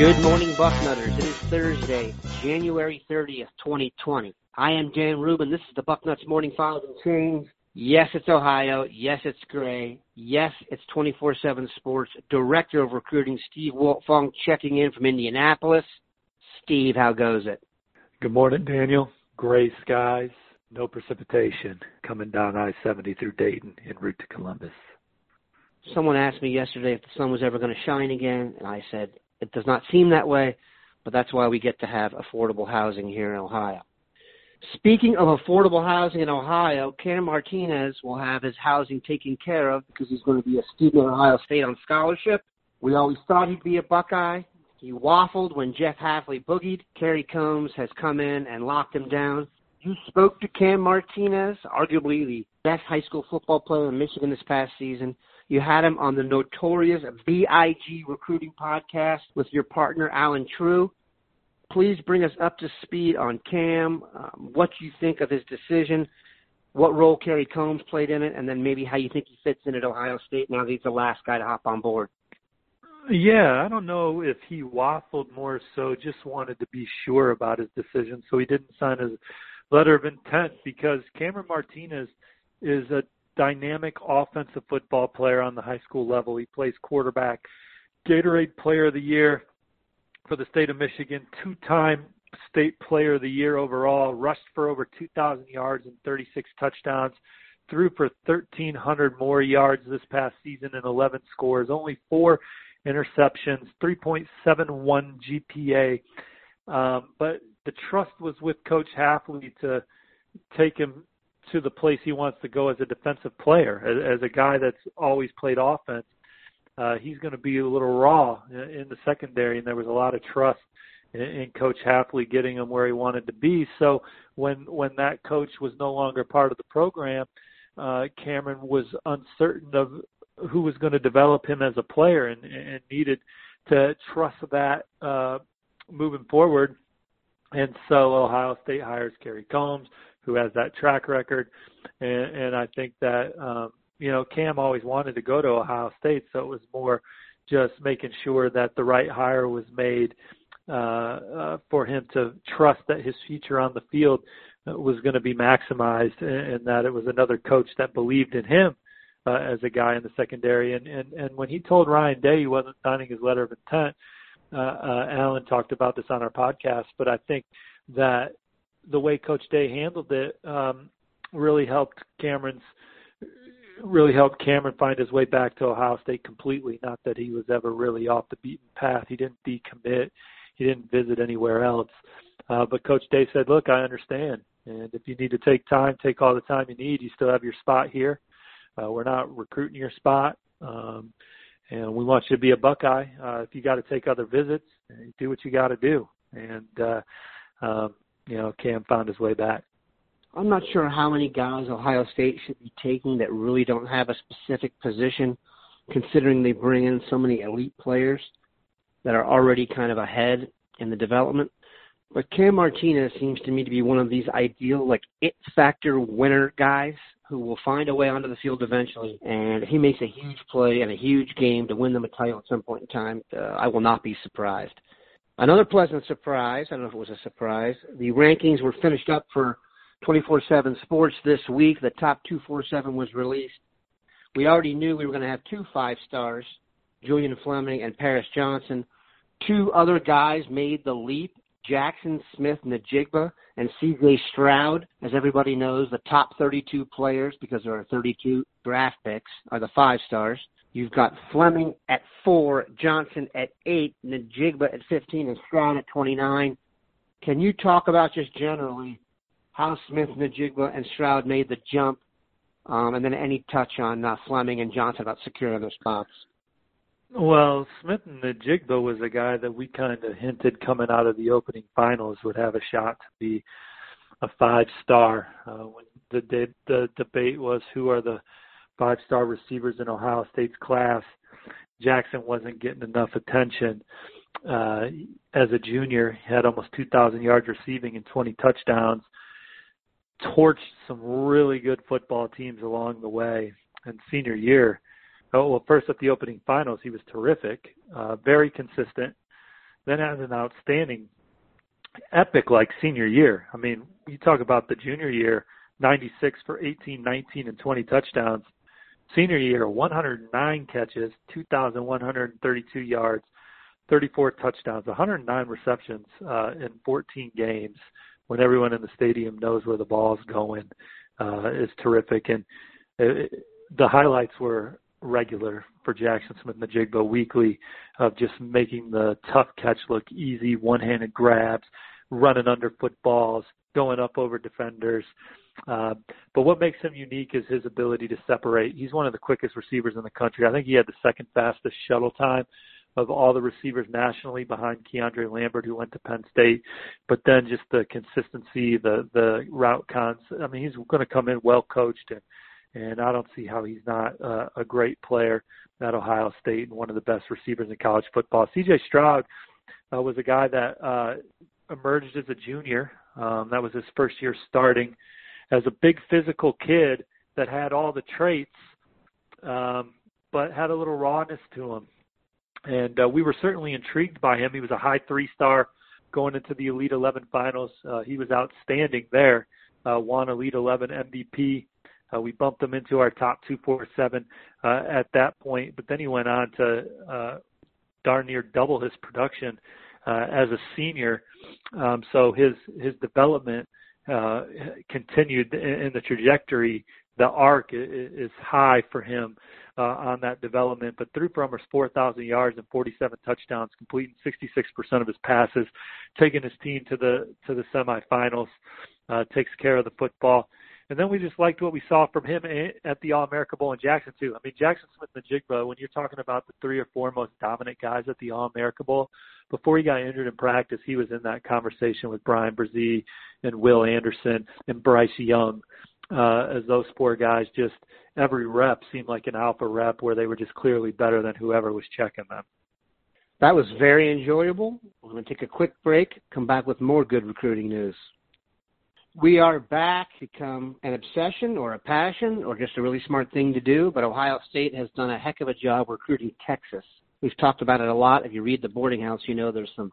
Good morning, Bucknutters. It is Thursday, January 30th, 2020. I am Dan Rubin. This is the Bucknuts Morning Files and Chains. Yes, it's Ohio. Yes, it's gray. Yes, it's 24-7 Sports. Director of Recruiting, Steve Wiltfong, checking in from Indianapolis. Steve, how goes it? Good morning, Daniel. Gray skies, no precipitation coming down I-70 through Dayton en route to Columbus. Someone asked me yesterday if the sun was ever going to shine again, and I said it does not seem that way, but that's why we get to have affordable housing here in Ohio. Speaking of affordable housing in Ohio, Cam Martinez will have his housing taken care of because he's going to be a student at Ohio State on scholarship. We always thought he'd be a Buckeye. He waffled when Jeff Hafley boogied. Kerry Combs has come in and locked him down. You spoke to Cam Martinez, arguably the best high school football player in Michigan this past season. You had him on the notorious BIG recruiting podcast with your partner, Allen Trieu. Please bring us up to speed on Cam, um, what you think of his decision, what role Kerry Combs played in it, and then maybe how you think he fits in at Ohio State now that he's the last guy to hop on board. Yeah, I don't know if he waffled more so, just wanted to be sure about his decision, so he didn't sign his letter of intent because Cameron Martinez is a dynamic offensive football player on the high school level. He plays quarterback, Gatorade Player of the Year for the state of Michigan, two-time state player of the year overall, rushed for over 2,000 yards and 36 touchdowns, threw for 1,300 more yards this past season and 11 scores, only four interceptions, 3.71 GPA. Um, but the trust was with Coach Hafley to take him to the place he wants to go as a defensive player, as, as a guy that's always played offense. Uh, he's going to be a little raw in the secondary, and there was a lot of trust in, in Coach Hafley getting him where he wanted to be. So when when that coach was no longer part of the program, uh, Cameron was uncertain of who was going to develop him as a player, and, and needed to trust that uh, moving forward. And so Ohio State hires Kerry Combs, who has that track record. And, and I think that, um, you know, Cam always wanted to go to Ohio State, so it was more just making sure that the right hire was made uh, uh, for him to trust that his future on the field was going to be maximized and, and that it was another coach that believed in him uh, as a guy in the secondary. And, and, and when he told Ryan Day he wasn't signing his letter of intent, uh, uh, Allen talked about this on our podcast, but I think that the way Coach Day handled it um, really helped Cameron's really helped Cameron find his way back to Ohio State completely. Not that he was ever really off the beaten path. He didn't decommit. He didn't visit anywhere else. Uh, but Coach Day said, "Look, I understand, and if you need to take time, take all the time you need. You still have your spot here. Uh, we're not recruiting your spot, um, and we want you to be a Buckeye. Uh, if you got to take other visits, do what you got to do." And uh, um, you know, Cam found his way back. I'm not sure how many guys Ohio State should be taking that really don't have a specific position, considering they bring in so many elite players that are already kind of ahead in the development. But Cam Martinez seems to me to be one of these ideal, like, it factor winner guys who will find a way onto the field eventually. And if he makes a huge play and a huge game to win them a title at some point in time, uh, I will not be surprised. Another pleasant surprise, I don't know if it was a surprise, the rankings were finished up for 24-7 Sports this week. The top 247 was released. We already knew we were going to have two five stars, Julian Fleming and Paris Johnson. Two other guys made the leap, Jackson Smith Njigba and CJ Stroud. As everybody knows, the top 32 players, because there are 32 draft picks, are the five stars. You've got Fleming at four, Johnson at eight, Njigba at 15, and Stroud at 29. Can you talk about just generally how Smith, Njigba, and Stroud made the jump, um, and then any touch on uh, Fleming and Johnson about securing their spots? Well, Smith and Njigba was a guy that we kind of hinted coming out of the opening finals would have a shot to be a five star. Uh, when the, the the debate was who are the five star receivers in Ohio State's class. Jaxon wasn't getting enough attention. Uh, as a junior, he had almost 2,000 yards receiving and 20 touchdowns. Torched some really good football teams along the way. And senior year, oh well, first at the opening finals, he was terrific, uh, very consistent. then had an outstanding, epic like senior year. I mean, you talk about the junior year, 96 for 18, 19, and 20 touchdowns. Senior year, 109 catches, 2,132 yards, 34 touchdowns, 109 receptions uh, in 14 games. When everyone in the stadium knows where the ball is going, uh, is terrific. And it, uh, the highlights were regular for Jaxon Smith-Njigba weekly of just making the tough catch look easy, one-handed grabs, running under footballs, going up over defenders. Uh, but what makes him unique is his ability to separate. He's one of the quickest receivers in the country. I think he had the second fastest shuttle time of all the receivers nationally behind Keandre Lambert, who went to Penn State. But then just the consistency, the the route cons. I mean, he's going to come in well coached, and and I don't see how he's not uh, a great player at Ohio State and one of the best receivers in college football. C.J. Stroud uh, was a guy that uh, emerged as a junior. Um, that was his first year starting as a big physical kid that had all the traits, um, but had a little rawness to him. And uh, we were certainly intrigued by him. He was a high three star going into the Elite 11 finals. Uh, he was outstanding there. Uh, won Elite 11 MVP. Uh, we bumped him into our top 247 uh, at that point, but then he went on to uh, darn near double his production uh, as a senior. Um, so his his development uh, continued in the trajectory. The arc is high for him uh, on that development, but threw for almost 4,000 yards and 47 touchdowns, completing 66% of his passes, taking his team to the to the semifinals. Uh, takes care of the football. And then we just liked what we saw from him at the All America Bowl in Jaxon too. I mean, Jaxon Smith-Njigba, when you're talking about the three or four most dominant guys at the All America Bowl, before he got injured in practice, he was in that conversation with Bryan Bresee and Will Anderson and Bryce Young. Uh, as those four guys just every rep seemed like an alpha rep where they were just clearly better than whoever was checking them. That was very enjoyable. We're going to take a quick break, come back with more good recruiting news. We are back become an obsession or a passion or just a really smart thing to do, but Ohio State has done a heck of a job recruiting Texas. We've talked about it a lot. If you read the boarding house, you know there's some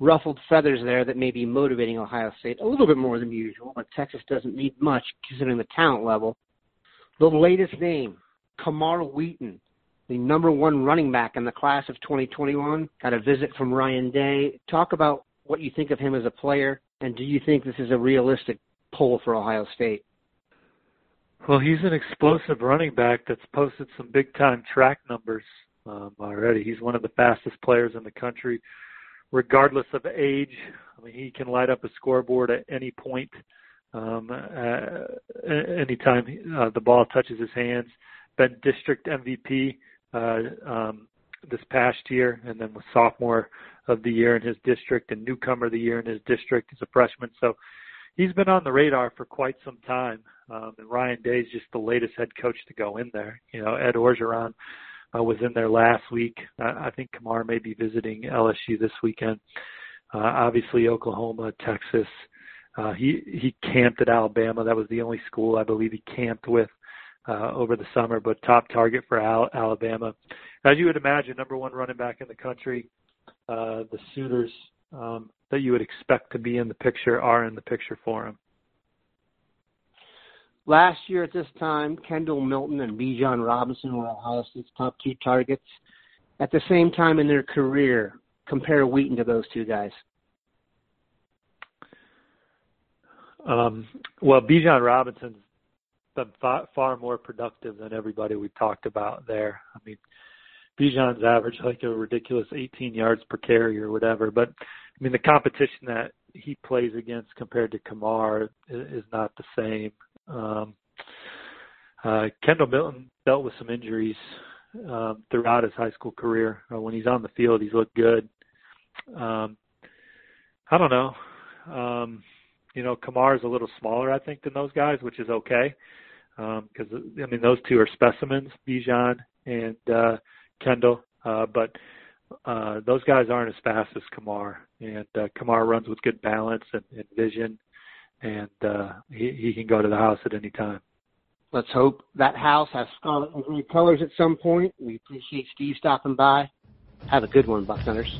ruffled feathers there that may be motivating Ohio State a little bit more than usual, but Texas doesn't need much considering the talent level. The latest name, Camar Wheaton, the number one running back in the class of 2021, got a visit from Ryan Day. Talk about what you think of him as a player and do you think this is a realistic pull for Ohio State? Well, he's an explosive running back that's posted some big time track numbers um, already. He's one of the fastest players in the country, regardless of age. I mean, he can light up a scoreboard at any point, um, uh, anytime uh, the ball touches his hands. Been district MVP uh, um, this past year, and then was sophomore of the year in his district and newcomer of the year in his district as a freshman. So he's been on the radar for quite some time. Um, and Ryan Day is just the latest head coach to go in there. You know, Ed Orgeron uh, was in there last week. I, I think Camar may be visiting LSU this weekend. Uh, obviously, Oklahoma, Texas. Uh, he he camped at Alabama. That was the only school I believe he camped with uh, over the summer. But top target for Al- Alabama, as you would imagine, number one running back in the country uh, the suitors um, that you would expect to be in the picture are in the picture for him. Last year at this time, Kendall Milton and Bijan Robinson were Ohio State's top two targets. At the same time in their career, compare Wheaton to those two guys. Um, well, Bijan Robinson's been far, far more productive than everybody we talked about there. I mean, Bijan's average like a ridiculous 18 yards per carry or whatever. But I mean, the competition that he plays against compared to Camar is, is not the same. Um, uh, Kendall Milton dealt with some injuries um, throughout his high school career. Uh, when he's on the field, he's looked good. Um, I don't know. Um, you know, Camar is a little smaller, I think, than those guys, which is okay because um, I mean those two are specimens, Bijan and uh, Kendall, uh, but uh, those guys aren't as fast as Camar, and uh, Camar runs with good balance and, and vision, and uh, he, he can go to the house at any time. Let's hope that house has scarlet and green colors at some point. We appreciate Steve stopping by. Have a good one, Bucknutters.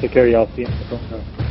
Take care, y'all. See you on the phone.